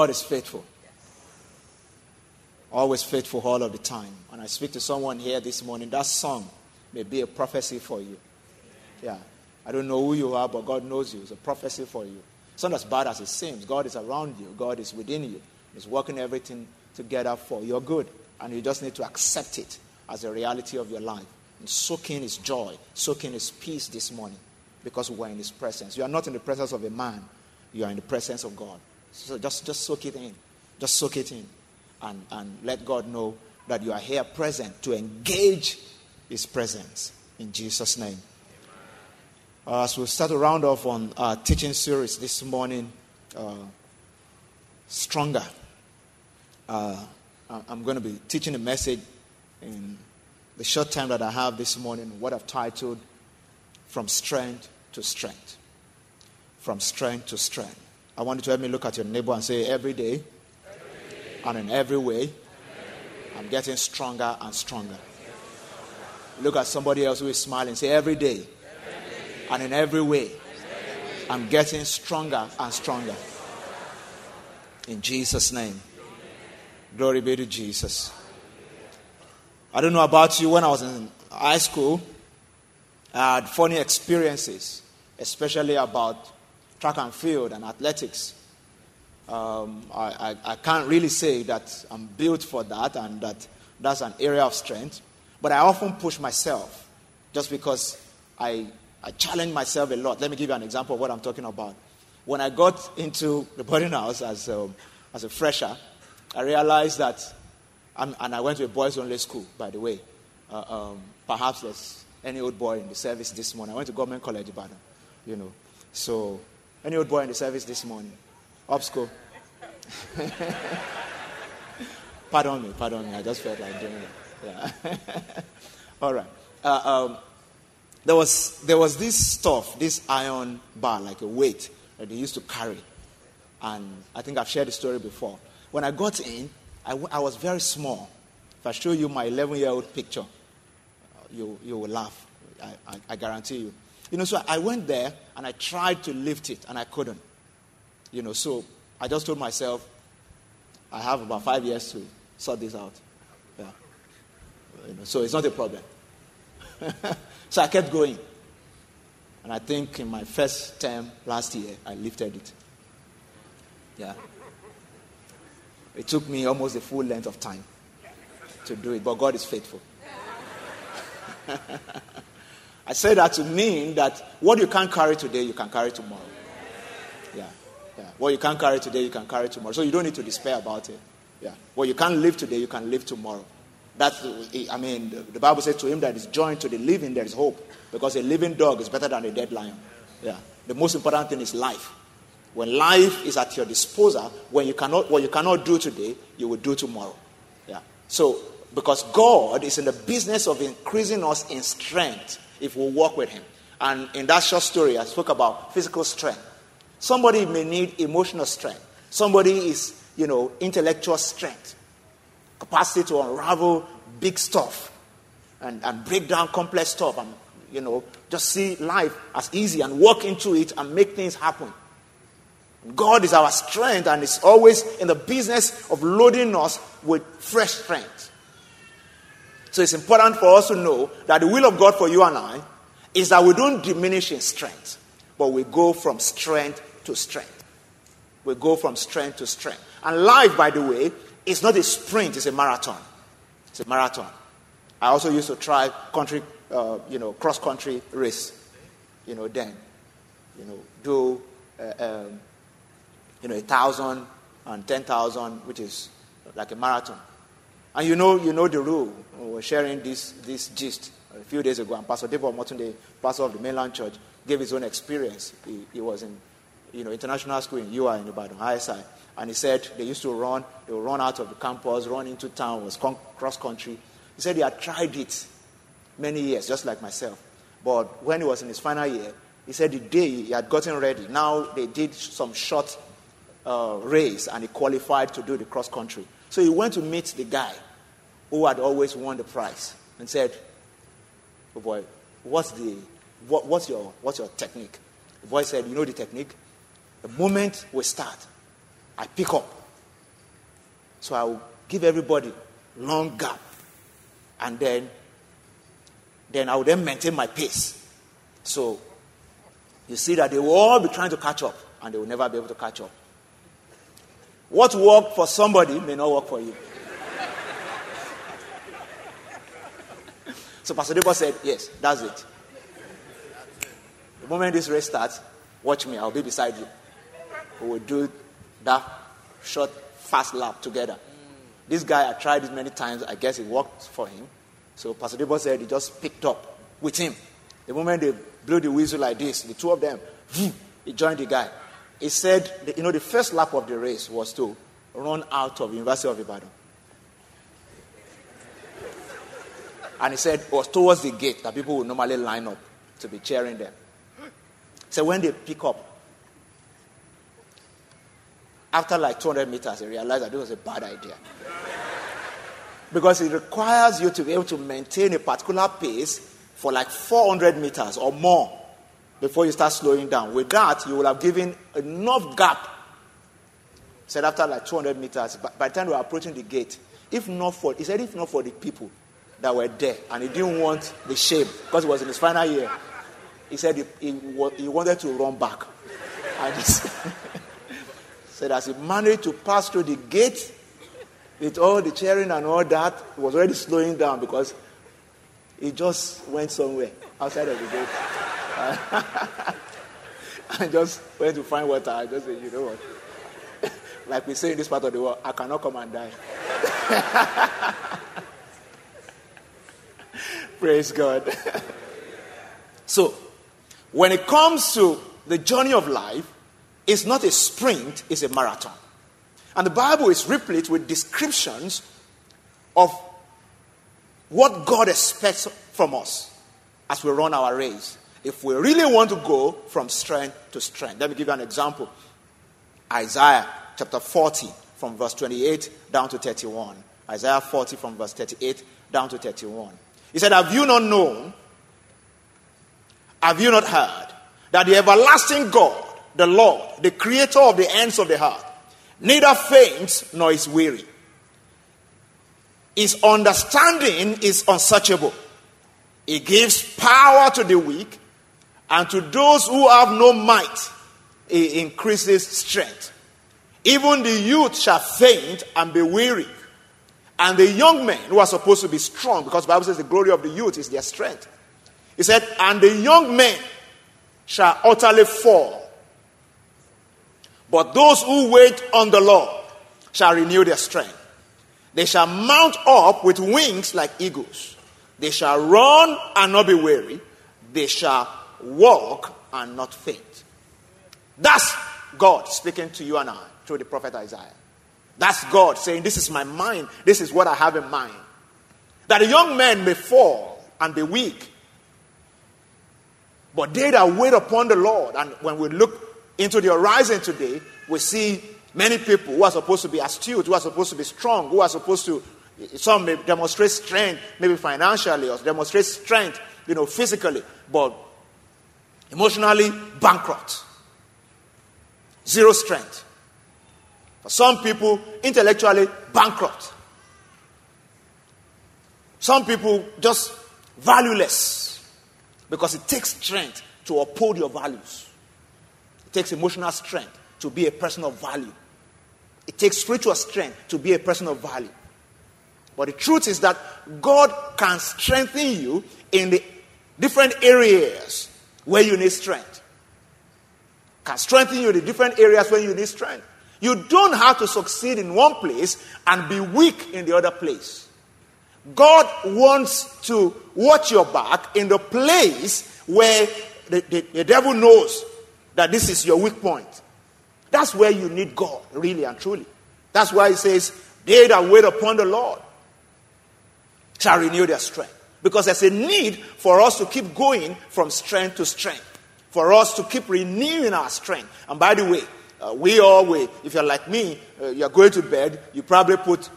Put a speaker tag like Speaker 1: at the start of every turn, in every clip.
Speaker 1: God is faithful. Always faithful all of the time. And I speak to someone here this morning, that song may be a prophecy for you. Yeah. I don't know who you are, but God knows you. It's a prophecy for you. It's not as bad as it seems. God is around you, God is within you. He's working everything together for your good. And you just need to accept it as a reality of your life. And soak in His joy, soak in His peace this morning because we're in His presence. You are not in the presence of a man, you are in the presence of God. So just, just soak it in. Just soak it in. And, and let God know that you are here present to engage His presence in Jesus' name. Uh, as we start to round off on our teaching series this morning, uh, Stronger. Uh, I'm going to be teaching a message in the short time that I have this morning, what I've titled From Strength to Strength. From Strength to Strength. I want you to help me look at your neighbor and say, Every day, every day and in every way, I'm getting stronger and stronger. Look at somebody else who is smiling. Say, Every day, and in every way, I'm getting stronger and stronger. In Jesus' name. Glory be to Jesus. I don't know about you, when I was in high school, I had funny experiences, especially about track and field and athletics. Um, I, I, I, can't really say that I'm built for that and that that's an area of strength, but I often push myself just because I, I challenge myself a lot. Let me give you an example of what I'm talking about. When I got into the boarding house as, um, as a fresher, I realized that, I'm, and I went to a boys' only school, by the way. Uh, um, perhaps there's any old boy in the service this morning. I went to Government College, you know. So, any old boy in the service this morning? School. pardon me, pardon me. I just felt like doing it. Yeah. All right. Uh, um, there was there was this stuff, this iron bar, like a weight that they used to carry, and I think I've shared the story before. When I got in, I, w- I was very small. If I show you my 11 year old picture, uh, you, you will laugh. I, I, I, guarantee you. You know, so I went there and I tried to lift it and I couldn't. You know, so I just told myself, I have about five years to sort this out. Yeah. You know, so it's not a problem. so I kept going. And I think in my first term last year, I lifted it. Yeah. It took me almost the full length of time to do it, but God is faithful. I say that to mean that what you can't carry today, you can carry tomorrow. Yeah, yeah. What you can't carry today, you can carry tomorrow. So you don't need to despair about it. Yeah. What you can't live today, you can live tomorrow. That's, I mean, the Bible says to him that is joined to the living, there is hope. Because a living dog is better than a dead lion. Yeah. The most important thing is life. When life is at your disposal, when you cannot, what you cannot do today, you will do tomorrow. Yeah. So, because God is in the business of increasing us in strength if we walk with Him. And in that short story, I spoke about physical strength. Somebody may need emotional strength. Somebody is, you know, intellectual strength, capacity to unravel big stuff and, and break down complex stuff and, you know, just see life as easy and walk into it and make things happen. God is our strength and is always in the business of loading us with fresh strength. So it's important for us to know that the will of God for you and I is that we don't diminish in strength, but we go from strength to strength. We go from strength to strength. And life, by the way, is not a sprint, it's a marathon. It's a marathon. I also used to try country, uh, you know, cross country race, you know, then, you know, do uh, um, you know, a thousand and ten thousand, which is like a marathon. And you know, you know the rule. We were sharing this, this gist a few days ago, and Pastor David Motunde, pastor of the mainland church, gave his own experience. He, he was in, you know, international school in UI in Ibadan, ISI, and he said they used to run, they would run out of the campus, run into town, was con- cross country. He said he had tried it many years, just like myself. But when he was in his final year, he said the day he had gotten ready, now they did some short uh, race and he qualified to do the cross country. So he went to meet the guy who had always won the prize and said, Oh boy, what's, the, what, what's, your, what's your technique? The boy said, You know the technique? The moment we start, I pick up So I will give everybody long gap. And then, then I will then maintain my pace. So you see that they will all be trying to catch up and they will never be able to catch up. What worked for somebody may not work for you. so Pastor Debo said, Yes, that's it. The moment this race starts, watch me, I'll be beside you. We will do that short, fast lap together. This guy, I tried it many times. I guess it worked for him. So Pastor Debo said he just picked up with him. The moment they blew the whistle like this, the two of them, he joined the guy. He said, you know, the first lap of the race was to run out of University of Ibadan. And he said it was towards the gate that people would normally line up to be cheering them. So when they pick up, after like 200 meters, he realized that this was a bad idea. because it requires you to be able to maintain a particular pace for like 400 meters or more before you start slowing down. With that, you will have given enough gap. Said after like 200 meters, by, by the time we were approaching the gate, if not for, he said, if not for the people that were there, and he didn't want the shame because it was in his final year, he said he, he, he wanted to run back. And he said, as he managed to pass through the gate with all the cheering and all that, he was already slowing down because he just went somewhere outside of the gate. I just went to find water. I just said, you know what? like we say in this part of the world, I cannot come and die. Praise God. so, when it comes to the journey of life, it's not a sprint, it's a marathon. And the Bible is replete with descriptions of what God expects from us as we run our race if we really want to go from strength to strength. Let me give you an example. Isaiah chapter 40, from verse 28 down to 31. Isaiah 40, from verse 38 down to 31. He said, Have you not known? Have you not heard that the everlasting God, the Lord, the creator of the ends of the earth, neither faints nor is weary? His understanding is unsearchable. He gives power to the weak, and to those who have no might, he increases strength. Even the youth shall faint and be weary. And the young men who are supposed to be strong, because the Bible says the glory of the youth is their strength. He said, And the young men shall utterly fall. But those who wait on the Lord shall renew their strength. They shall mount up with wings like eagles. They shall run and not be weary. They shall walk and not faint. That's God speaking to you and I through the prophet Isaiah. That's God saying, This is my mind. This is what I have in mind. That a young man may fall and be weak. But they that wait upon the Lord, and when we look into the horizon today, we see many people who are supposed to be astute, who are supposed to be strong, who are supposed to, some may demonstrate strength, maybe financially, or demonstrate strength, you know, physically, but emotionally bankrupt, zero strength. For some people, intellectually bankrupt. Some people just valueless because it takes strength to uphold your values. It takes emotional strength to be a person of value. It takes spiritual strength to be a person of value. But the truth is that God can strengthen you in the different areas where you need strength. Can strengthen you in the different areas where you need strength. You don't have to succeed in one place and be weak in the other place. God wants to watch your back in the place where the, the, the devil knows that this is your weak point. That's where you need God, really and truly. That's why he says, They that wait upon the Lord shall renew their strength. Because there's a need for us to keep going from strength to strength, for us to keep renewing our strength. And by the way, uh, we always, if you're like me, uh, you're going to bed, you probably put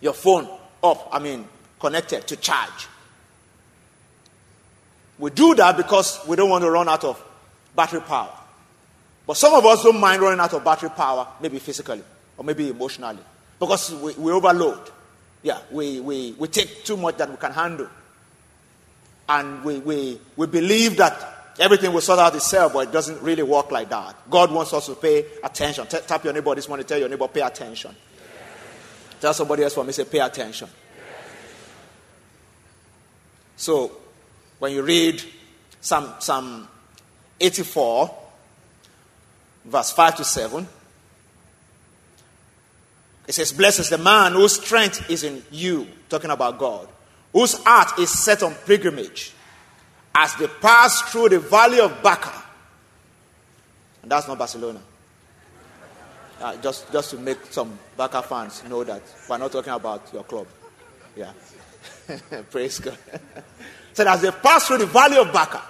Speaker 1: your phone up, I mean, connected to charge. We do that because we don't want to run out of battery power. But some of us don't mind running out of battery power, maybe physically or maybe emotionally. Because we, we overload. Yeah, we, we, we take too much that we can handle. And we, we, we believe that everything will sort out itself, but it doesn't really work like that. God wants us to pay attention. T- tap your neighbor this morning, tell your neighbor, pay attention. Yes. Tell somebody else for me, say, pay attention. Yes. So, when you read Psalm, Psalm 84, verse 5 to 7, it says, Blessed is the man whose strength is in you, talking about God, whose heart is set on pilgrimage as they pass through the valley of Baca. And that's not Barcelona. Uh, just, just to make some Barca fans know that we're not talking about your club. Yeah. Praise God. so as they pass through the valley of Baca,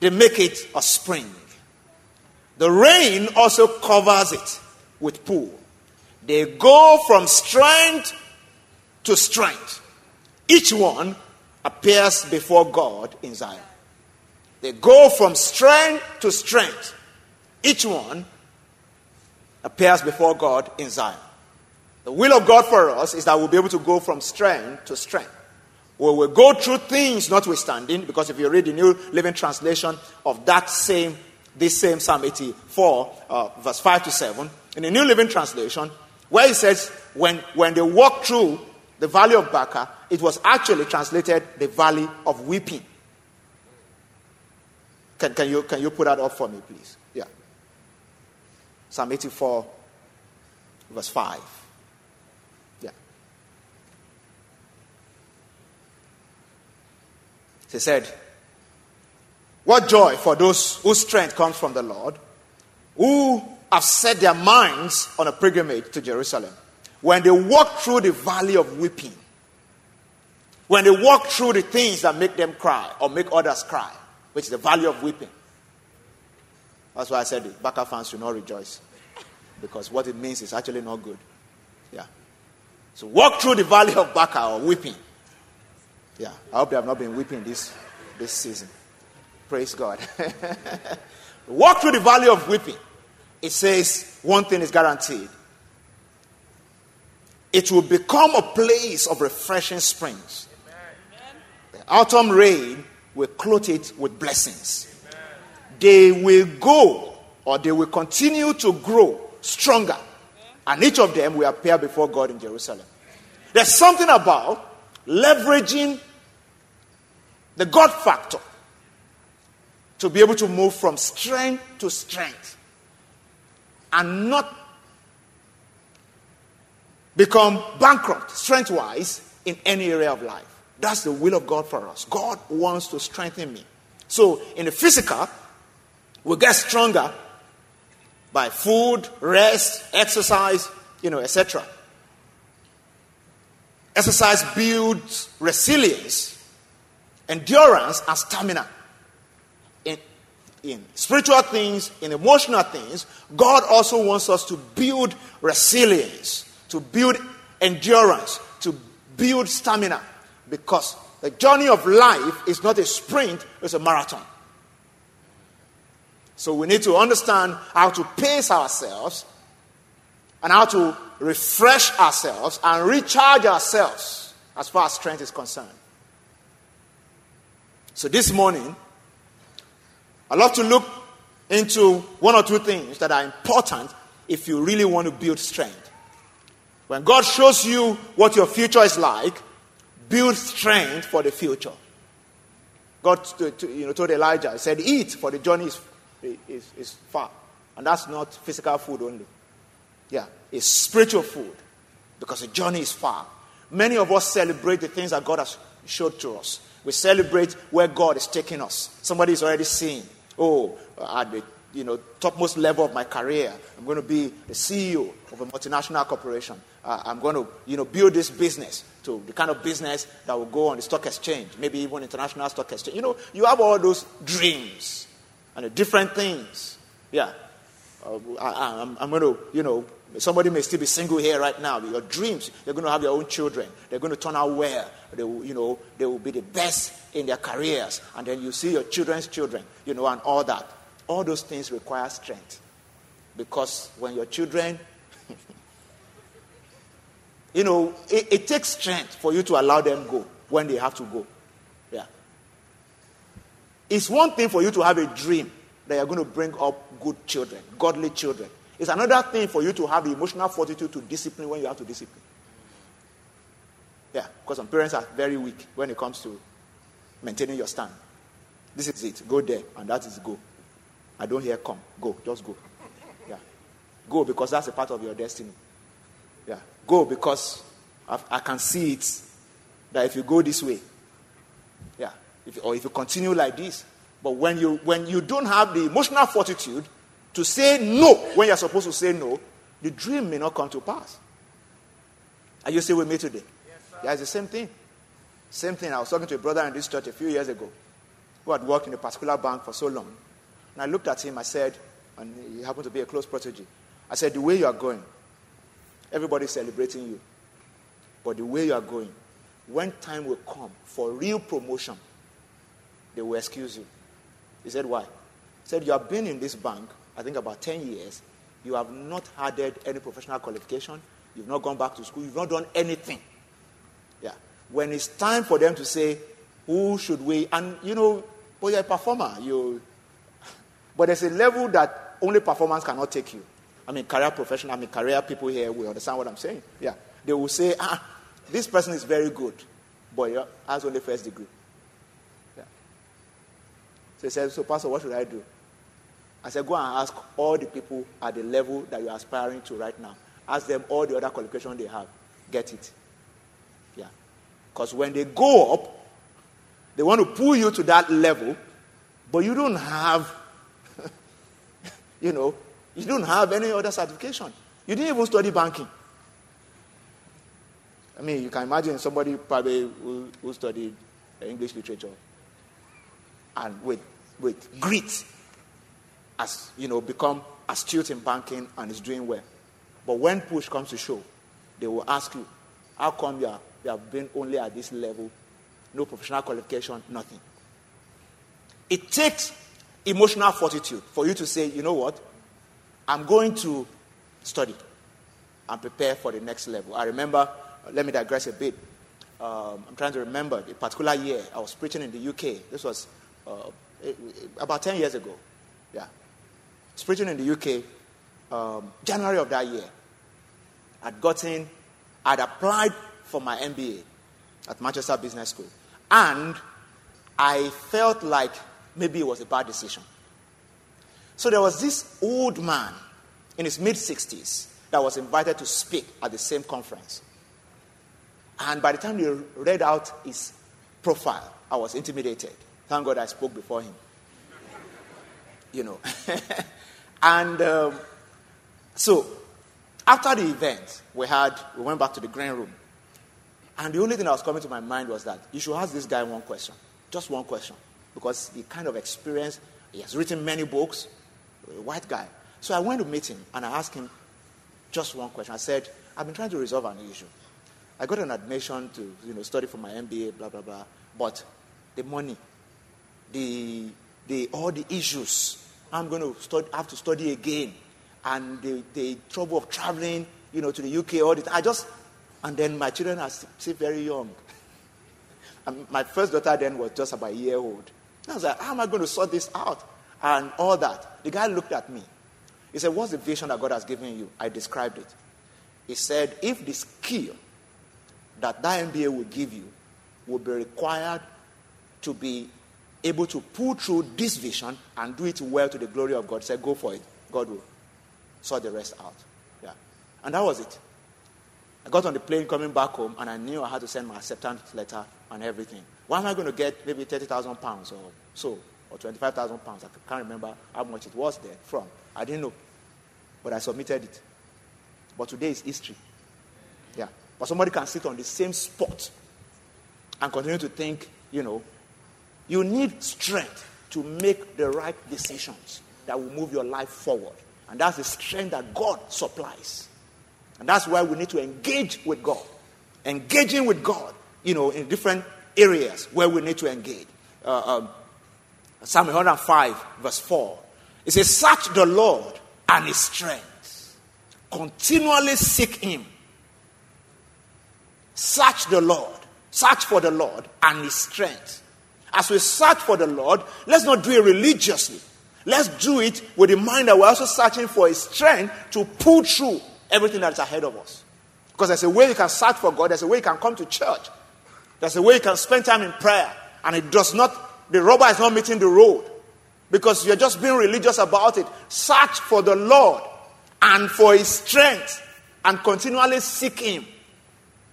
Speaker 1: they make it a spring. The rain also covers it with pool. They go from strength to strength. Each one appears before God in Zion. They go from strength to strength. Each one appears before God in Zion. The will of God for us is that we'll be able to go from strength to strength. We will go through things notwithstanding, because if you read the New Living Translation of that same, this same Psalm 84, uh, verse 5 to 7, in the New Living Translation, where he says, when, when they walk through the valley of Baca, it was actually translated the valley of weeping. Can, can, you, can you put that up for me, please? Yeah. Psalm 84, verse 5. Yeah. He said, What joy for those whose strength comes from the Lord, who have set their minds on a pilgrimage to Jerusalem. When they walk through the valley of weeping, when they walk through the things that make them cry or make others cry, which is the valley of weeping. That's why I said the Barca fans should not rejoice. Because what it means is actually not good. Yeah. So walk through the valley of Baca or weeping. Yeah. I hope they have not been weeping this, this season. Praise God. walk through the valley of weeping it says one thing is guaranteed it will become a place of refreshing springs. The autumn rain will clothe it with blessings. They will go or they will continue to grow stronger, and each of them will appear before God in Jerusalem. There's something about leveraging the God factor to be able to move from strength to strength and not become bankrupt strength wise in any area of life. That's the will of God for us. God wants to strengthen me. So, in the physical, we get stronger by food, rest, exercise, you know, etc. Exercise builds resilience, endurance, and stamina in spiritual things, in emotional things, God also wants us to build resilience, to build endurance, to build stamina. Because the journey of life is not a sprint, it's a marathon. So we need to understand how to pace ourselves and how to refresh ourselves and recharge ourselves as far as strength is concerned. So this morning, I love to look into one or two things that are important if you really want to build strength. When God shows you what your future is like, build strength for the future. God you know, told Elijah, he said, Eat, for the journey is, is, is far. And that's not physical food only. Yeah, it's spiritual food because the journey is far. Many of us celebrate the things that God has showed to us. We celebrate where God is taking us. Somebody is already seeing oh, at the you know, topmost level of my career, I'm going to be the CEO of a multinational corporation. Uh, I'm going to you know, build this business to the kind of business that will go on the stock exchange, maybe even international stock exchange. You know, you have all those dreams and different things. Yeah. Uh, I, I'm going to, you know, somebody may still be single here right now. Your dreams, they're going to have your own children. They're going to turn out well. They will, you know, they will be the best in their careers. And then you see your children's children, you know, and all that. All those things require strength. Because when your children you know, it, it takes strength for you to allow them go when they have to go. Yeah. It's one thing for you to have a dream that you're going to bring up good children, godly children. It's another thing for you to have the emotional fortitude to discipline when you have to discipline. Yeah, because some parents are very weak when it comes to maintaining your stand. This is it. Go there, and that is go. I don't hear come. Go. Just go. Yeah. Go because that's a part of your destiny. Yeah. Go because I, I can see it that if you go this way, yeah, if, or if you continue like this, but when you when you don't have the emotional fortitude to say no when you're supposed to say no, the dream may not come to pass. Are you still with me today? Yes, yeah, it's the same thing. Same thing. I was talking to a brother in this church a few years ago who had worked in a particular bank for so long. And I looked at him, I said, and he happened to be a close protege. I said, The way you are going, everybody's celebrating you. But the way you are going, when time will come for real promotion, they will excuse you. He said, Why? He said, You have been in this bank, I think about 10 years. You have not added any professional qualification. You've not gone back to school. You've not done anything. Yeah. When it's time for them to say, Who should we? And you know, but you're a performer. You, but there's a level that only performance cannot take you. I mean, career professional, I mean, career people here will understand what I'm saying. Yeah. They will say, ah, this person is very good, but has only first degree. Yeah. So he said, so Pastor, what should I do? I said, go and ask all the people at the level that you're aspiring to right now. Ask them all the other qualifications they have. Get it. Yeah. Because when they go up, they want to pull you to that level, but you don't have, you know, you don't have any other certification. You didn't even study banking. I mean, you can imagine somebody probably who, who studied English literature and with, with grit as, you know, become astute in banking and is doing well. But when push comes to show, they will ask you, how come you, are, you have been only at this level, no professional qualification, nothing? It takes emotional fortitude for you to say, you know what, I'm going to study and prepare for the next level. I remember, let me digress a bit. Um, I'm trying to remember a particular year I was preaching in the UK. This was uh, about 10 years ago. Yeah. Was preaching in the UK um, January of that year. I'd gotten, I'd applied for my MBA at Manchester Business School. And I felt like maybe it was a bad decision. So there was this old man in his mid 60s that was invited to speak at the same conference. And by the time they read out his profile, I was intimidated. Thank God I spoke before him. You know. and um, so, after the event, we had we went back to the green room. And the only thing that was coming to my mind was that you should ask this guy one question. Just one question. Because he kind of experience he has written many books, a white guy. So I went to meet him and I asked him just one question. I said, I've been trying to resolve an issue. I got an admission to you know, study for my MBA, blah, blah, blah. But the money, the, the, all the issues, I'm going to have to study again. And the, the trouble of traveling, you know, to the UK, all the I just, and then my children are still very young. And my first daughter then was just about a year old. I was like, how am I going to sort this out? And all that. The guy looked at me. He said, What's the vision that God has given you? I described it. He said, If the skill that that MBA will give you will be required to be able to pull through this vision and do it well to the glory of God, say, Go for it. God will sort the rest out. Yeah. And that was it. I got on the plane coming back home and I knew I had to send my acceptance letter and everything. Why am I going to get maybe 30,000 pounds or so, or 25,000 pounds? I can't remember how much it was there from. I didn't know. But I submitted it. But today is history. Yeah. But somebody can sit on the same spot and continue to think, you know, you need strength to make the right decisions that will move your life forward. And that's the strength that God supplies. And that's why we need to engage with God. Engaging with God, you know, in different areas where we need to engage. Uh, um, Psalm 105, verse 4. It says, Search the Lord and his strength. Continually seek him search the Lord, search for the Lord and his strength. As we search for the Lord, let's not do it religiously. Let's do it with the mind that we're also searching for his strength to pull through everything that's ahead of us. Because there's a way you can search for God, there's a way you can come to church, there's a way you can spend time in prayer, and it does not, the rubber is not meeting the road because you're just being religious about it. Search for the Lord and for His strength and continually seek Him.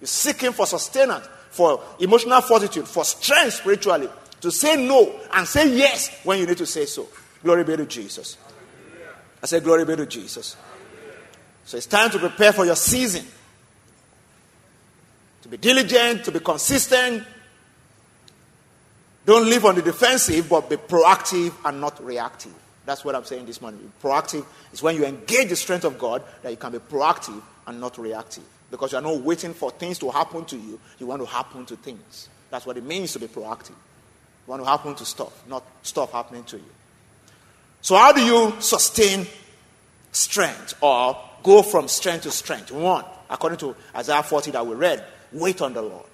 Speaker 1: You seek Him for sustenance, for emotional fortitude, for strength spiritually, to say no and say yes when you need to say so. Glory be to Jesus. I say, Glory be to Jesus. So it's time to prepare for your season. To be diligent, to be consistent, don't live on the defensive, but be proactive and not reactive. That's what I'm saying this morning. Be Proactive is when you engage the strength of God that you can be proactive and not reactive. Because you are not waiting for things to happen to you, you want to happen to things. That's what it means to be proactive. Want to happen to stuff, not stuff happening to you. So, how do you sustain strength or go from strength to strength? One, according to Isaiah 40 that we read, wait on the Lord,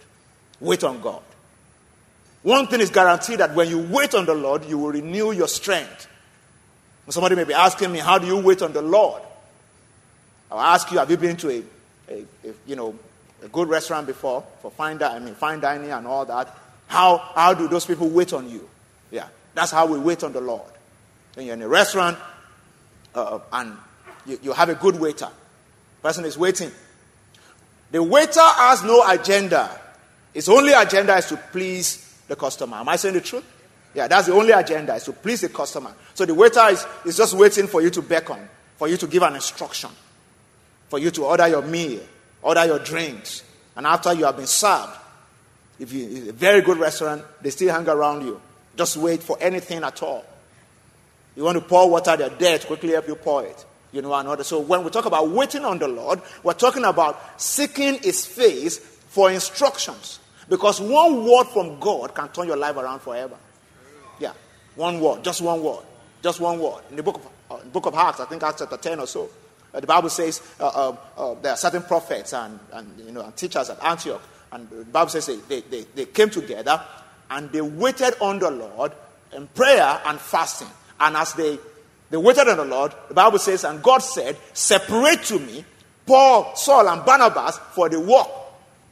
Speaker 1: wait on God. One thing is guaranteed that when you wait on the Lord, you will renew your strength. Somebody may be asking me, How do you wait on the Lord? I'll ask you, Have you been to a, a, a you know, a good restaurant before for fine, I mean, fine dining and all that? How, how do those people wait on you? Yeah, that's how we wait on the Lord. When you're in a restaurant uh, and you, you have a good waiter, person is waiting. The waiter has no agenda. His only agenda is to please the customer. Am I saying the truth? Yeah, that's the only agenda is to please the customer. So the waiter is, is just waiting for you to beckon, for you to give an instruction, for you to order your meal, order your drinks. And after you have been served, if you a very good restaurant, they still hang around you. Just wait for anything at all. You want to pour water, they're to quickly help you pour it. You know, another. So when we talk about waiting on the Lord, we're talking about seeking his face for instructions. Because one word from God can turn your life around forever. Yeah, one word, just one word, just one word. In the book of, uh, book of Acts, I think Acts chapter 10 or so, uh, the Bible says uh, uh, uh, there are certain prophets and, and, you know, and teachers at Antioch. And the Bible says they, they, they came together and they waited on the Lord in prayer and fasting. And as they, they waited on the Lord, the Bible says, and God said, Separate to me Paul, Saul, and Barnabas for the work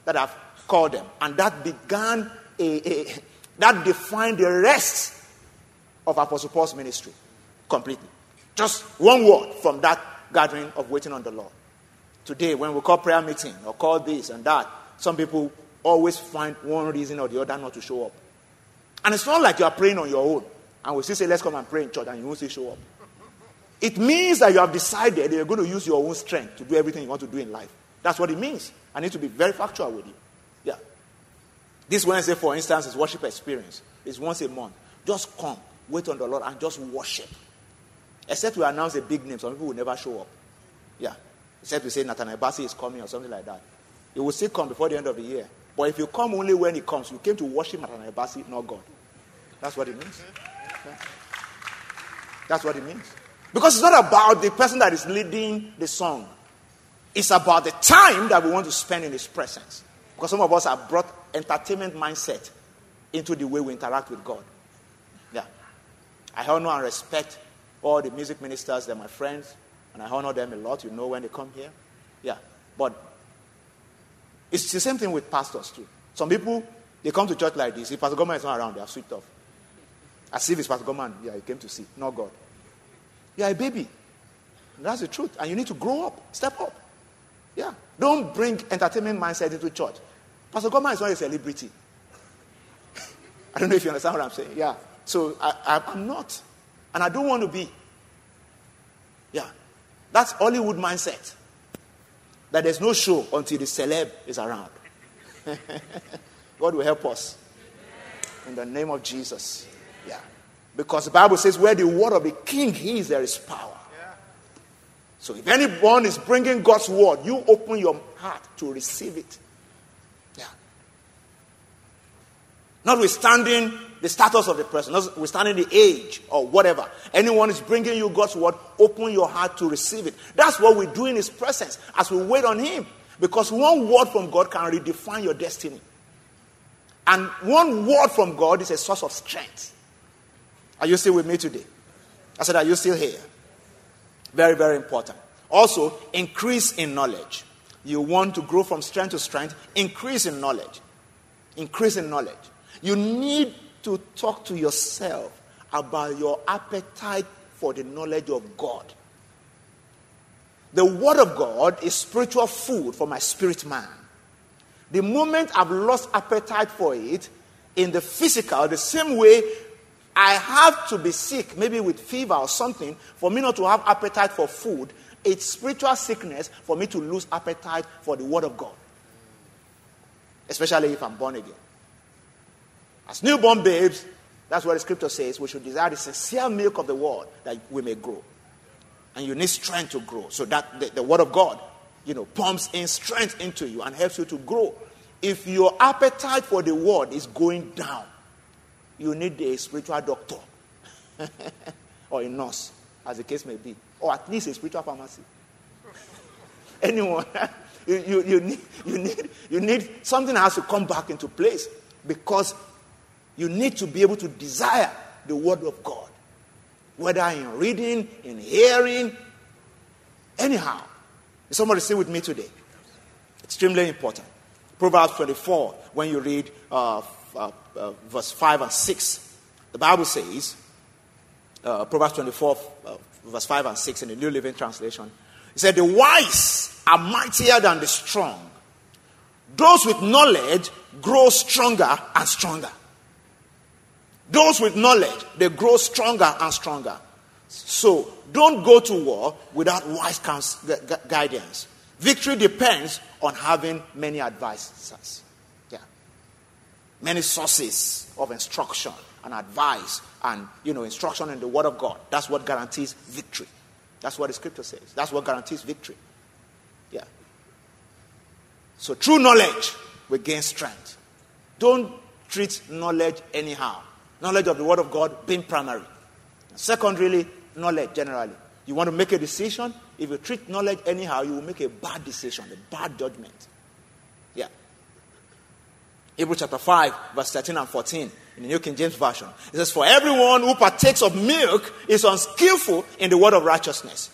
Speaker 1: that I've called them. And that began a, a that defined the rest of Apostle Paul's ministry completely. Just one word from that gathering of waiting on the Lord. Today, when we call prayer meeting or call this and that, some people always find one reason or the other not to show up. And it's not like you are praying on your own and we still say, let's come and pray in church and you won't still show up. It means that you have decided that you're going to use your own strength to do everything you want to do in life. That's what it means. I need to be very factual with you. Yeah. This Wednesday, for instance, is worship experience. It's once a month. Just come, wait on the Lord, and just worship. Except we announce a big name, some people will never show up. Yeah. Except we say Nathaniel Bassey is coming or something like that. He will still come before the end of the year. But if you come only when he comes, you came to worship Bassey, not God. That's what it means. That's what it means. Because it's not about the person that is leading the song. It's about the time that we want to spend in his presence. Because some of us have brought entertainment mindset into the way we interact with God. Yeah. I honor and respect all the music ministers, they're my friends, and I honor them a lot. You know when they come here. Yeah. But it's the same thing with pastors too. Some people they come to church like this. If Pastor Goman is not around, they are switched off. As if it's Pastor Goman, yeah, he came to see, not God. You are a baby. That's the truth. And you need to grow up, step up. Yeah. Don't bring entertainment mindset into church. Pastor Goman is not a celebrity. I don't know if you understand what I'm saying. Yeah. So I, am not. And I don't want to be. Yeah. That's Hollywood mindset. That there's no show until the celeb is around. God will help us. In the name of Jesus. Yeah. Because the Bible says, where the word of the king is, there is power. So if anyone is bringing God's word, you open your heart to receive it. Yeah. Notwithstanding the status of the person, notwithstanding the age or whatever, anyone is bringing you God's word, open your heart to receive it. That's what we do in His presence as we wait on Him. Because one word from God can redefine your destiny. And one word from God is a source of strength. Are you still with me today? I said, Are you still here? Very, very important. Also, increase in knowledge. You want to grow from strength to strength, increase in knowledge. Increase in knowledge. You need to talk to yourself about your appetite for the knowledge of God. The Word of God is spiritual food for my spirit man. The moment I've lost appetite for it in the physical, the same way I have to be sick, maybe with fever or something, for me not to have appetite for food, it's spiritual sickness for me to lose appetite for the Word of God. Especially if I'm born again. As newborn babes, that's what the scripture says. We should desire the sincere milk of the word that we may grow. And you need strength to grow. So that the, the word of God, you know, pumps in strength into you and helps you to grow. If your appetite for the word is going down, you need a spiritual doctor or a nurse, as the case may be, or at least a spiritual pharmacy. Anyone. you, you, you, need, you, need, you need something has to come back into place because you need to be able to desire the Word of God, whether in reading, in hearing, anyhow. Somebody still with me today? Extremely important. Proverbs 24, when you read uh, uh, uh, verse 5 and 6, the Bible says, uh, Proverbs 24, uh, verse 5 and 6 in the New Living Translation, it said, The wise are mightier than the strong. Those with knowledge grow stronger and stronger. Those with knowledge, they grow stronger and stronger. So don't go to war without wise guidance. Victory depends on having many advisors. Yeah. Many sources of instruction and advice and you know instruction in the word of God. That's what guarantees victory. That's what the scripture says. That's what guarantees victory. Yeah. So true knowledge will gain strength. Don't treat knowledge anyhow. Knowledge of the Word of God being primary. Secondarily, knowledge generally. You want to make a decision, if you treat knowledge anyhow, you will make a bad decision, a bad judgment. Yeah. Hebrews chapter 5, verse 13 and 14 in the New King James Version. It says, For everyone who partakes of milk is unskillful in the word of righteousness.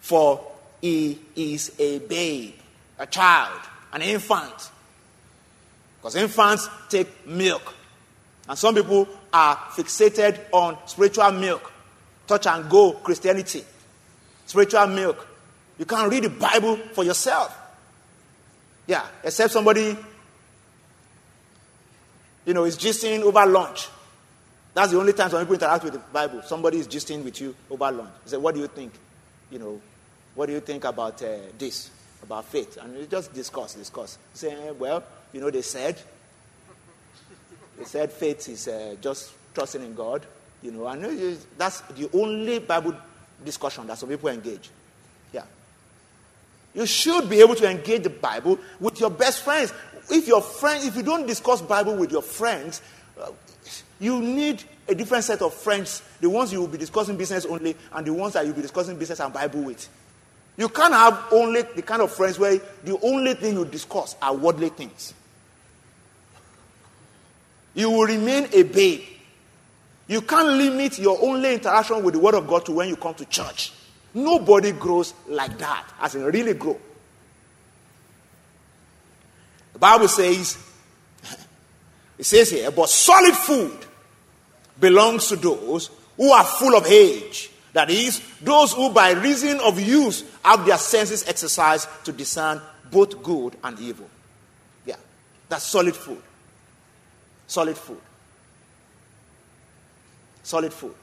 Speaker 1: For he is a babe, a child, an infant. Because infants take milk. And some people are fixated on spiritual milk, touch and go Christianity, spiritual milk. You can't read the Bible for yourself. Yeah, except somebody, you know, is gisting over lunch. That's the only time some people interact with the Bible. Somebody is gisting with you over lunch. He said, What do you think? You know, what do you think about uh, this, about faith? And we just discuss, discuss. Say, Well, you know, they said, he said faith is uh, just trusting in God, you know, and that's the only Bible discussion that some people engage. Yeah. You should be able to engage the Bible with your best friends. If your friend, if you don't discuss Bible with your friends, uh, you need a different set of friends. The ones you will be discussing business only, and the ones that you'll be discussing business and Bible with. You can't have only the kind of friends where the only thing you discuss are worldly things you will remain a babe. You can't limit your only interaction with the Word of God to when you come to church. Nobody grows like that, as in really grow. The Bible says, it says here, but solid food belongs to those who are full of age. That is, those who by reason of use have their senses exercised to discern both good and evil. Yeah, that's solid food. Solid food. Solid food.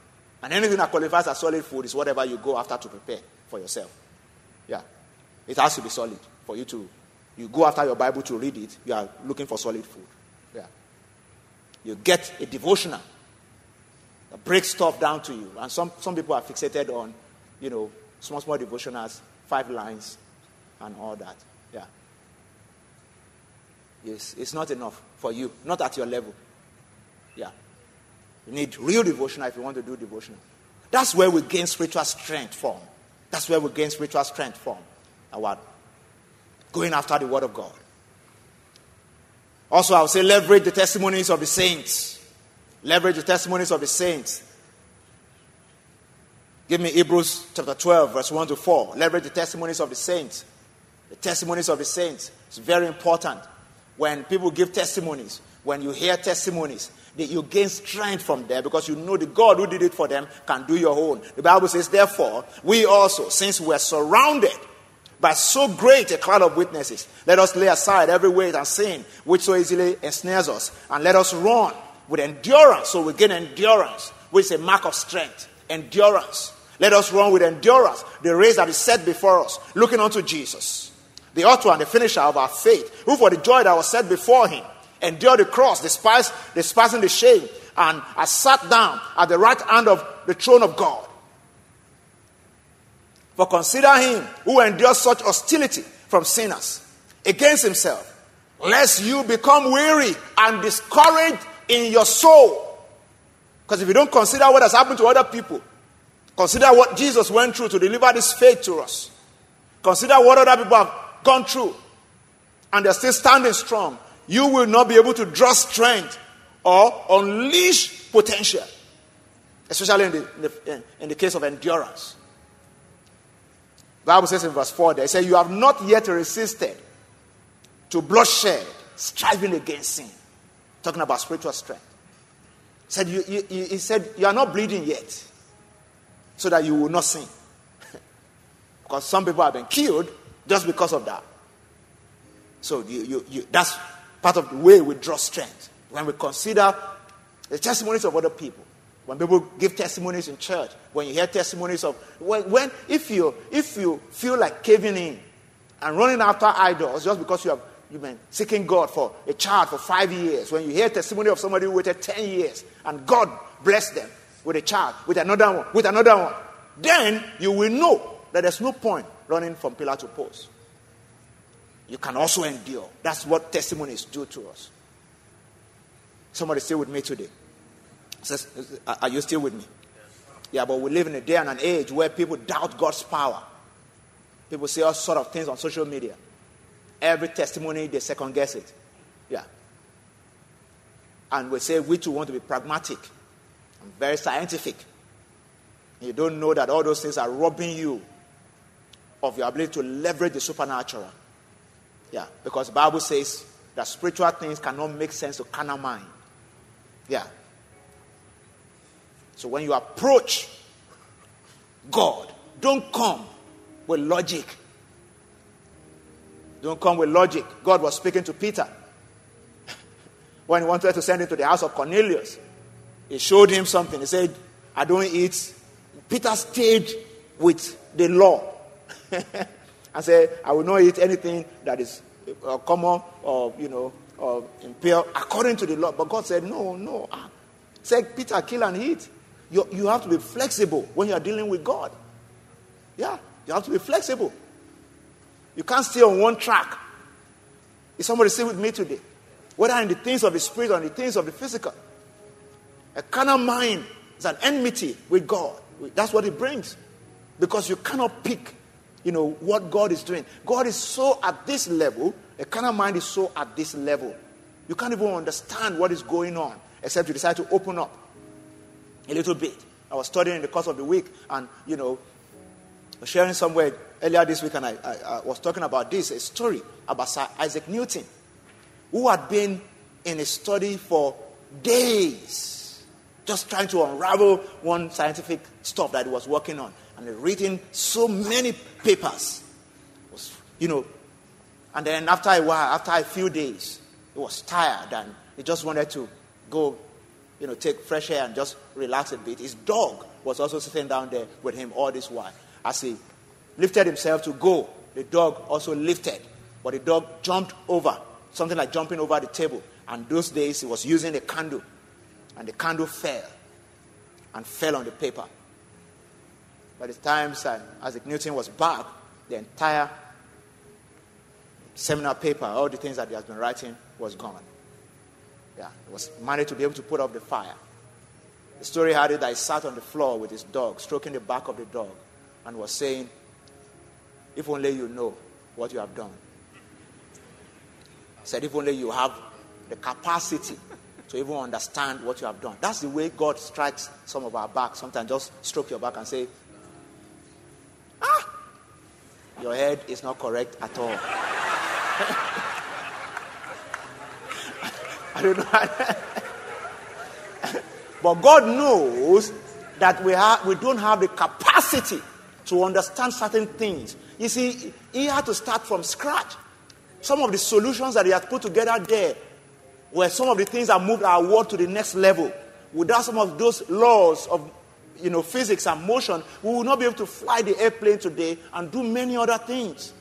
Speaker 1: And anything that qualifies as solid food is whatever you go after to prepare for yourself. Yeah. It has to be solid for you to. You go after your Bible to read it, you are looking for solid food. Yeah. You get a devotional that breaks stuff down to you. And some, some people are fixated on, you know, small, small devotionals, five lines, and all that. Yeah. It's, it's not enough for you, not at your level. Yeah. You need real devotional if you want to do devotional. That's where we gain spiritual strength from. That's where we gain spiritual strength from. Our Going after the Word of God. Also, I would say leverage the testimonies of the saints. Leverage the testimonies of the saints. Give me Hebrews chapter 12, verse 1 to 4. Leverage the testimonies of the saints. The testimonies of the saints. It's very important. When people give testimonies, when you hear testimonies, that you gain strength from there because you know the God who did it for them can do your own. The Bible says, therefore, we also, since we are surrounded by so great a cloud of witnesses, let us lay aside every weight and sin which so easily ensnares us, and let us run with endurance. So we gain endurance, which is a mark of strength. Endurance. Let us run with endurance the race that is set before us, looking unto Jesus, the author and the finisher of our faith, who for the joy that was set before him endured the cross, despised, despising the shame, and has sat down at the right hand of the throne of God. For consider him who endured such hostility from sinners against himself, lest you become weary and discouraged in your soul. Because if you don't consider what has happened to other people, consider what Jesus went through to deliver this faith to us, consider what other people have gone through, and they're still standing strong, you will not be able to draw strength or unleash potential, especially in the, in the, in the case of endurance. Bible says in verse 4 there, it says, You have not yet resisted to bloodshed, striving against sin. Talking about spiritual strength. He said, you, you, he said, You are not bleeding yet, so that you will not sin. because some people have been killed just because of that. So you, you, you, that's part of the way we draw strength. When we consider the testimonies of other people, when people give testimonies in church, when you hear testimonies of when, when if you if you feel like caving in and running after idols just because you have you've been seeking God for a child for five years, when you hear testimony of somebody who waited ten years and God blessed them with a child, with another one, with another one, then you will know that there's no point running from pillar to post you can also endure. That's what testimonies do to us. Somebody still with me today. Says, are you still with me? Yeah, but we live in a day and an age where people doubt God's power. People say all sort of things on social media. Every testimony, they second guess it. Yeah. And we say we too want to be pragmatic and very scientific. You don't know that all those things are robbing you of your ability to leverage the supernatural. Yeah, because the Bible says that spiritual things cannot make sense to carnal mind. Yeah. So when you approach God, don't come with logic. Don't come with logic. God was speaking to Peter when he wanted to send him to the house of Cornelius. He showed him something. He said, I don't eat. Peter stayed with the law. and said, I will not eat anything that is uh, common or, you know, or impure according to the law. But God said, no, no. Ah. Peter, kill and eat. You, you have to be flexible when you are dealing with God. Yeah, you have to be flexible. You can't stay on one track. Is somebody still with me today? Whether in the things of the spirit or in the things of the physical. A carnal mind is an enmity with God. That's what it brings. Because you cannot pick you know, what God is doing. God is so at this level, a carnal mind is so at this level. You can't even understand what is going on except you decide to open up a little bit. I was studying in the course of the week and, you know, sharing somewhere earlier this week and I, I, I was talking about this, a story about Sir Isaac Newton, who had been in a study for days, just trying to unravel one scientific stuff that he was working on and reading so many papers. Was, you know, and then after a while, after a few days, he was tired and he just wanted to go, you know, take fresh air and just relax a bit. His dog was also sitting down there with him all this while. As he lifted himself to go, the dog also lifted, but the dog jumped over, something like jumping over the table. And those days he was using a candle, and the candle fell and fell on the paper. By the time Isaac Newton was back, the entire seminar paper, all the things that he has been writing, was gone. Yeah, he was managed to be able to put off the fire. The story had it that he sat on the floor with his dog, stroking the back of the dog, and was saying, If only you know what you have done. said, if only you have the capacity to even understand what you have done. That's the way God strikes some of our backs. Sometimes just stroke your back and say, Ah, your head is not correct at all. I don't know. but God knows that we, have, we don't have the capacity to understand certain things. You see, He had to start from scratch. Some of the solutions that He had put together there were some of the things that moved our world to the next level. Without some of those laws of you know, physics and motion, we will not be able to fly the airplane today and do many other things.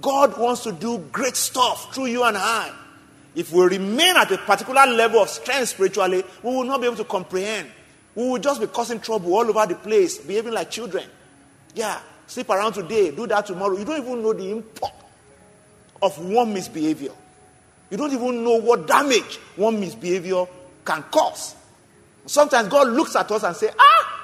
Speaker 1: God wants to do great stuff through you and I. If we remain at a particular level of strength spiritually, we will not be able to comprehend. We will just be causing trouble all over the place, behaving like children. Yeah, sleep around today, do that tomorrow. You don't even know the impact of one misbehavior. You don't even know what damage one misbehavior can cause. Sometimes God looks at us and say, "Ah,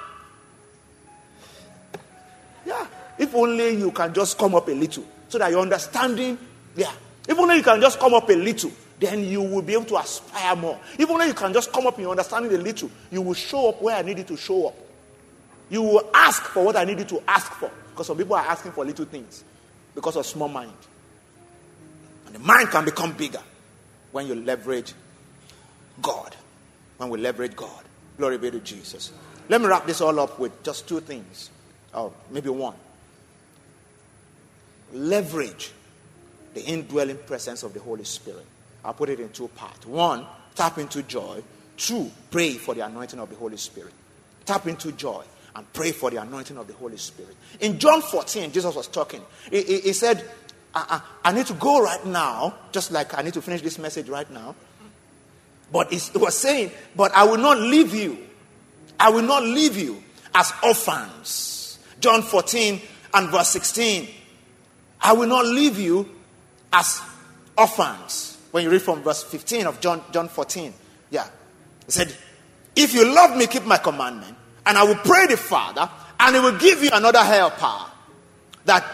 Speaker 1: yeah. If only you can just come up a little, so that your understanding, yeah. If only you can just come up a little, then you will be able to aspire more. If only you can just come up in your understanding a little, you will show up where I need you to show up. You will ask for what I need you to ask for. Because some people are asking for little things because of small mind. And the mind can become bigger when you leverage God. When we leverage God. Glory be to Jesus. Let me wrap this all up with just two things, or maybe one. Leverage the indwelling presence of the Holy Spirit. I'll put it in two parts. One, tap into joy. Two, pray for the anointing of the Holy Spirit. Tap into joy and pray for the anointing of the Holy Spirit. In John 14, Jesus was talking. He, he, he said, I, I, I, need to go right now, just like I need to finish this message right now. But he was saying, But I will not leave you. I will not leave you as orphans. John 14 and verse 16. I will not leave you as orphans. When you read from verse 15 of John, John 14, yeah. He said, If you love me, keep my commandment, and I will pray the Father, and he will give you another helper that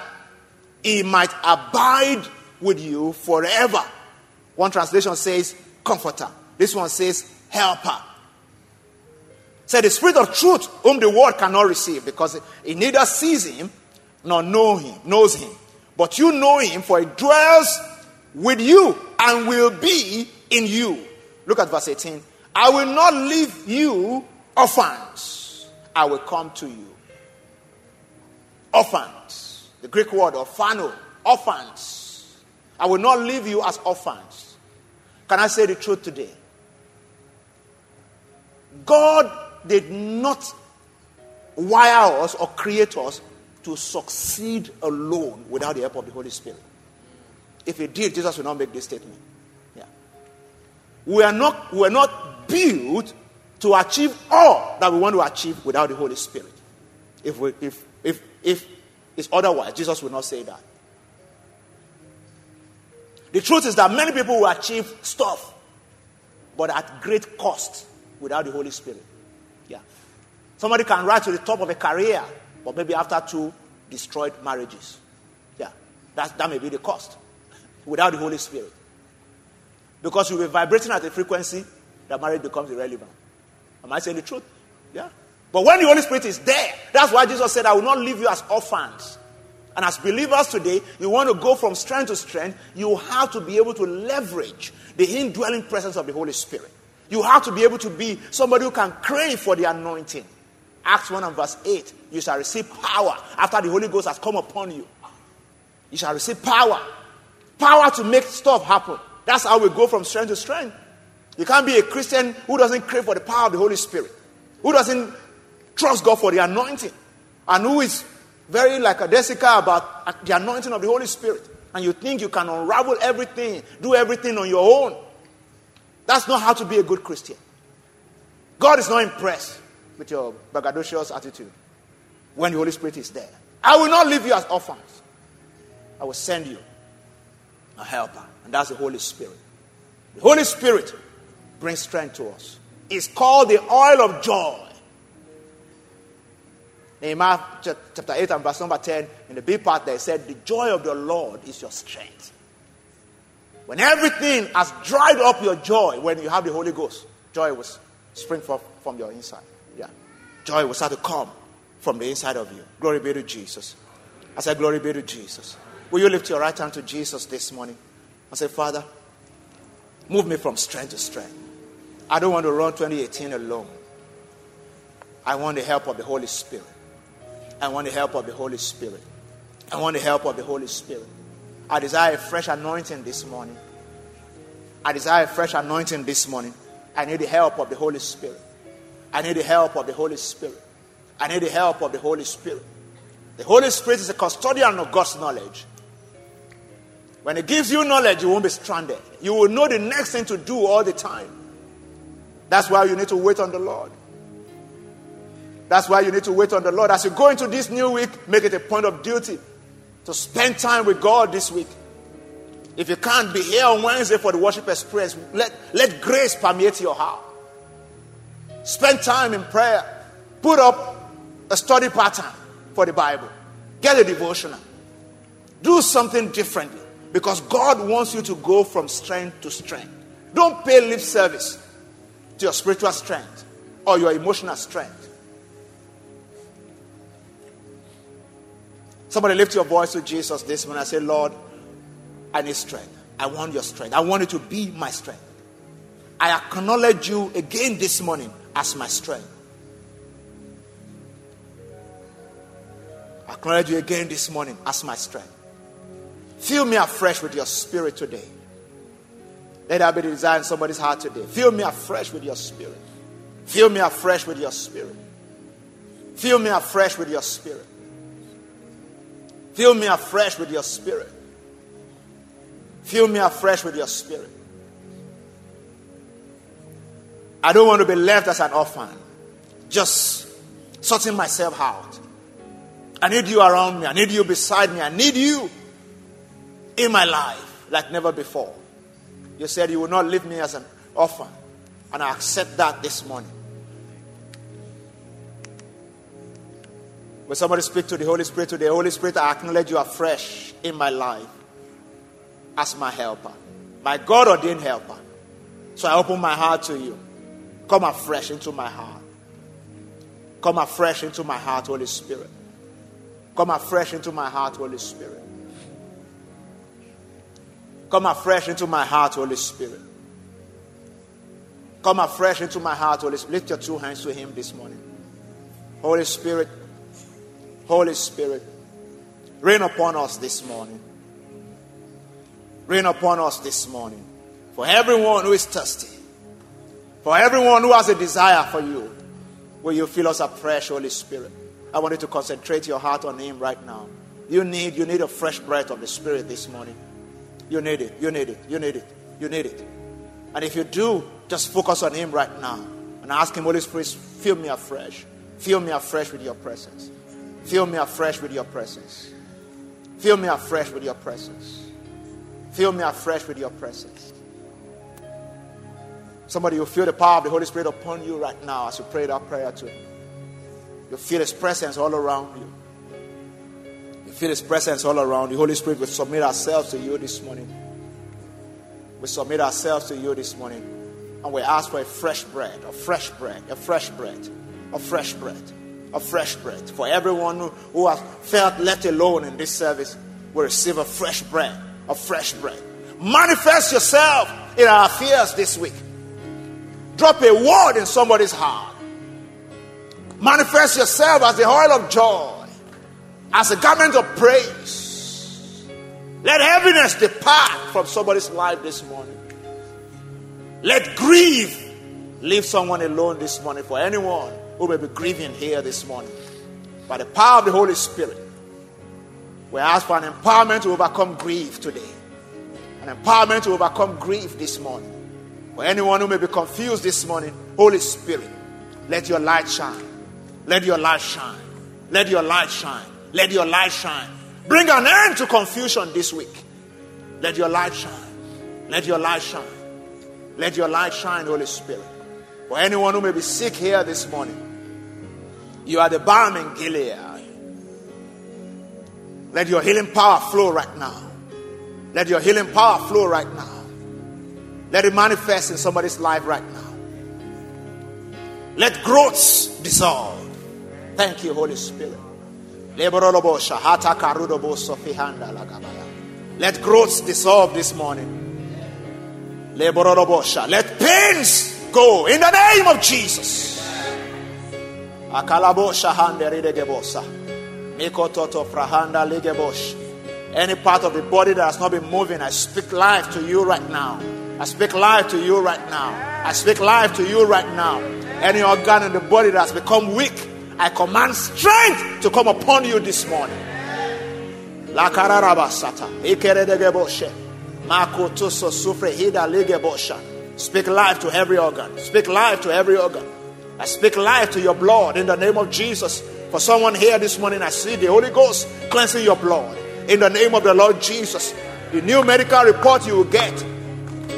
Speaker 1: he might abide with you forever. One translation says, Comforter. This one says, Helper. Said the Spirit of truth, whom the world cannot receive, because it neither sees him nor know him, knows him. But you know him, for he dwells with you and will be in you. Look at verse 18. I will not leave you orphans, I will come to you. Orphans. The Greek word orphano, orphans. I will not leave you as orphans. Can I say the truth today? God did not wire us or create us to succeed alone without the help of the Holy Spirit. If he did, Jesus would not make this statement. Yeah. We are not, we are not built to achieve all that we want to achieve without the Holy Spirit. If, we, if, if, if it's otherwise, Jesus will not say that. The truth is that many people will achieve stuff, but at great cost without the Holy Spirit. Yeah. Somebody can rise to the top of a career, but maybe after two destroyed marriages. Yeah. That, that may be the cost without the Holy Spirit. Because you'll be vibrating at a frequency that marriage becomes irrelevant. Am I saying the truth? Yeah. But when the Holy Spirit is there, that's why Jesus said, I will not leave you as orphans. And as believers today, you want to go from strength to strength, you have to be able to leverage the indwelling presence of the Holy Spirit. You have to be able to be somebody who can crave for the anointing. Acts 1 and verse 8 you shall receive power after the Holy Ghost has come upon you. You shall receive power. Power to make stuff happen. That's how we go from strength to strength. You can't be a Christian who doesn't crave for the power of the Holy Spirit, who doesn't trust God for the anointing, and who is very like a Jessica about the anointing of the Holy Spirit. And you think you can unravel everything, do everything on your own. That's not how to be a good Christian. God is not impressed with your braggadocious attitude when the Holy Spirit is there. I will not leave you as orphans. I will send you a helper, and that's the Holy Spirit. The Holy Spirit brings strength to us. It's called the oil of joy. Nehemiah chapter 8 and verse number 10, in the B part, they said, The joy of the Lord is your strength. When everything has dried up your joy, when you have the Holy Ghost, joy will spring forth from your inside. Yeah. Joy will start to come from the inside of you. Glory be to Jesus. I said, Glory be to Jesus. Will you lift your right hand to Jesus this morning and say, Father, move me from strength to strength. I don't want to run 2018 alone. I want the help of the Holy Spirit. I want the help of the Holy Spirit. I want the help of the Holy Spirit. I desire a fresh anointing this morning. I desire a fresh anointing this morning. I need the help of the Holy Spirit. I need the help of the Holy Spirit. I need the help of the Holy Spirit. The Holy Spirit is a custodian of God's knowledge. When He gives you knowledge, you won't be stranded. You will know the next thing to do all the time. That's why you need to wait on the Lord. That's why you need to wait on the Lord. As you go into this new week, make it a point of duty to spend time with God this week. If you can't be here on Wednesday for the worship experience, let, let grace permeate your heart. Spend time in prayer. Put up a study pattern for the Bible. Get a devotional. Do something differently because God wants you to go from strength to strength. Don't pay lip service to your spiritual strength or your emotional strength. Somebody lift your voice to Jesus this morning and say, Lord, I need strength. I want your strength. I want you to be my strength. I acknowledge you again this morning as my strength. I acknowledge you again this morning as my strength. Fill me afresh with your spirit today. Let that be the desire in somebody's heart today. Fill me afresh with your spirit. Fill me afresh with your spirit. Fill me afresh with your spirit. Fill me afresh with your spirit. Fill me afresh with your spirit. I don't want to be left as an orphan, just sorting myself out. I need you around me. I need you beside me. I need you in my life like never before. You said you will not leave me as an orphan, and I accept that this morning. When somebody speak to the Holy Spirit today, Holy Spirit, I acknowledge you are fresh in my life as my helper, my God ordained helper. So I open my heart to you. Come afresh into my heart. Come afresh into my heart, Holy Spirit. Come afresh into my heart, Holy Spirit. Come afresh into my heart, Holy Spirit. Come afresh into my heart, Holy Spirit. Lift your two hands to Him this morning. Holy Spirit, Holy Spirit, rain upon us this morning. Rain upon us this morning. For everyone who is thirsty, for everyone who has a desire for you, will you fill us afresh, Holy Spirit? I want you to concentrate your heart on Him right now. You need, you need a fresh breath of the Spirit this morning. You need it, you need it, you need it, you need it. And if you do, just focus on Him right now and ask Him, Holy Spirit, fill me afresh. Fill me afresh with your presence. Fill me afresh with your presence. Fill me afresh with your presence. Fill me afresh with your presence. Somebody will feel the power of the Holy Spirit upon you right now as you pray that prayer to Him. You feel His presence all around you. You feel His presence all around you. Holy Spirit, we submit ourselves to you this morning. We submit ourselves to you this morning. And we ask for a fresh bread, a fresh bread, a fresh bread, a fresh bread of fresh bread. For everyone who, has felt left alone in this service will receive a fresh bread, a fresh bread. Manifest yourself in our affairs this week. Drop a word in somebody's heart. Manifest yourself as the oil of joy, as a garment of praise. Let heaviness depart from somebody's life this morning. Let grief leave someone alone this morning for anyone Oh, who may be grieving here this morning. By the power of the Holy Spirit, we ask for an empowerment to overcome grief today. An empowerment to overcome grief this morning. For anyone who may be confused this morning, Holy Spirit, let your light shine. Let your light shine. Let your light shine. Let your light shine. Bring an end to confusion this week. Let your light shine. Let your light shine. Let your light shine, Holy Spirit. For anyone who may be sick here this morning, you are the balm in Gilead. Let your healing power flow right now. Let your healing power flow right now. Let it manifest in somebody's life right now. Let growths dissolve. Thank you, Holy Spirit. Let growths dissolve this morning. Let pains go in the name of Jesus. Any part of the body that has not been moving, I speak life to you right now. I speak life to you right now. I speak life to you right now. Any organ in the body that has become weak, I command strength to come upon you this morning. La kararabasata. Speak life to every organ. Speak life to every organ. I speak life to your blood in the name of Jesus. For someone here this morning, I see the Holy Ghost cleansing your blood in the name of the Lord Jesus. The new medical report you will get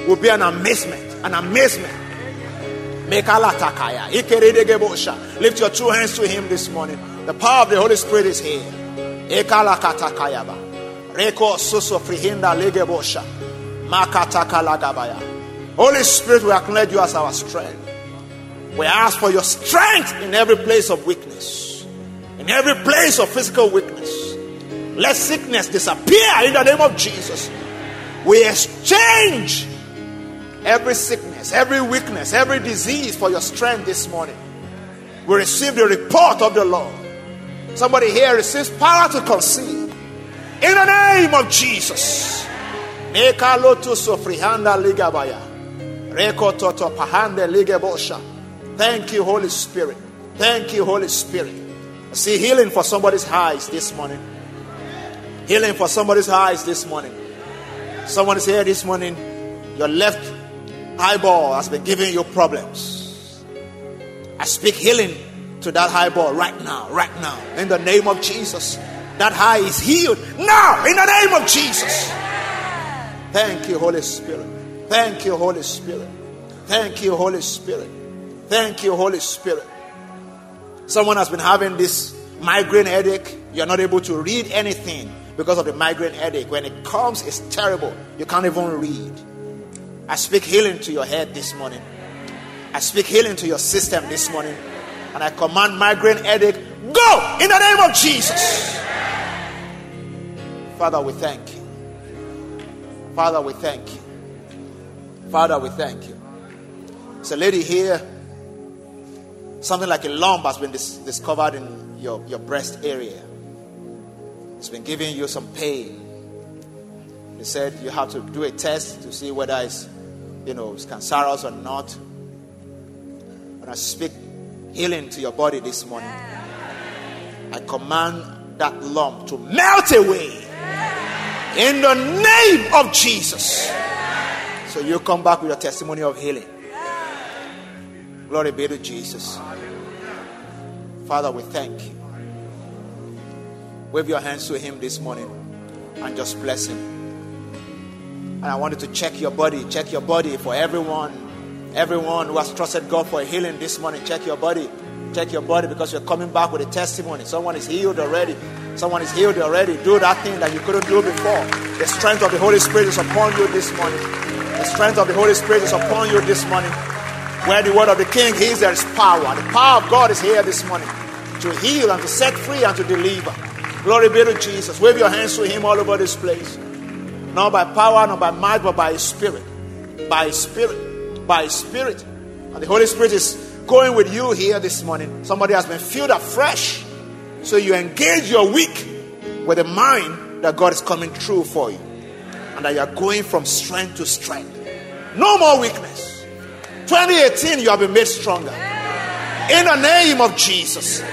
Speaker 1: will be an amazement. An amazement. Lift your two hands to Him this morning. The power of the Holy Spirit is here. Holy Spirit, we acknowledge you as our strength. We ask for your strength in every place of weakness, in every place of physical weakness. Let sickness disappear in the name of Jesus. We exchange every sickness, every weakness, every disease for your strength this morning. We receive the report of the Lord. Somebody here receives power to conceive. In the name of Jesus. Thank you, Holy Spirit. Thank you, Holy Spirit. I see healing for somebody's eyes this morning. Healing for somebody's eyes this morning. Someone is here this morning. Your left eyeball has been giving you problems. I speak healing to that eyeball right now, right now, in the name of Jesus. That eye is healed now, in the name of Jesus. Thank you, Holy Spirit. Thank you, Holy Spirit. Thank you, Holy Spirit. Thank you, Holy Spirit. Someone has been having this migraine headache. You're not able to read anything because of the migraine headache. When it comes, it's terrible. You can't even read. I speak healing to your head this morning. I speak healing to your system this morning. And I command migraine headache, go in the name of Jesus. Father, we thank you. Father, we thank you. Father, we thank you. There's a lady here, something like a lump has been dis- discovered in your, your breast area. It's been giving you some pain. They said you have to do a test to see whether it's, you know, it's cancerous or not. When I speak healing to your body this morning, I command that lump to melt away in the name of Jesus. So you come back with your testimony of healing. Glory be to Jesus. Father, we thank you. Wave your hands to Him this morning and just bless Him. And I wanted to check your body, check your body for everyone, everyone who has trusted God for healing this morning. Check your body, check your body because you're coming back with a testimony. Someone is healed already. Someone is healed already. Do that thing that you couldn't do before. The strength of the Holy Spirit is upon you this morning. The strength of the Holy Spirit is upon you this morning. Where the word of the King is, there is power. The power of God is here this morning to heal and to set free and to deliver. Glory be to Jesus. Wave your hands to Him all over this place. Not by power, not by might, but by His Spirit. By His Spirit. By His Spirit. And the Holy Spirit is going with you here this morning. Somebody has been filled afresh. So you engage your week with a mind that God is coming through for you. And that you are going from strength to strength. No more weakness. 2018, you have been made stronger. In the name of Jesus.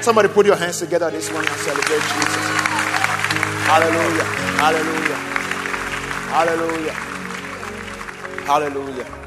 Speaker 1: Somebody put your hands together this morning and celebrate Jesus. Hallelujah. Hallelujah. Hallelujah. Hallelujah.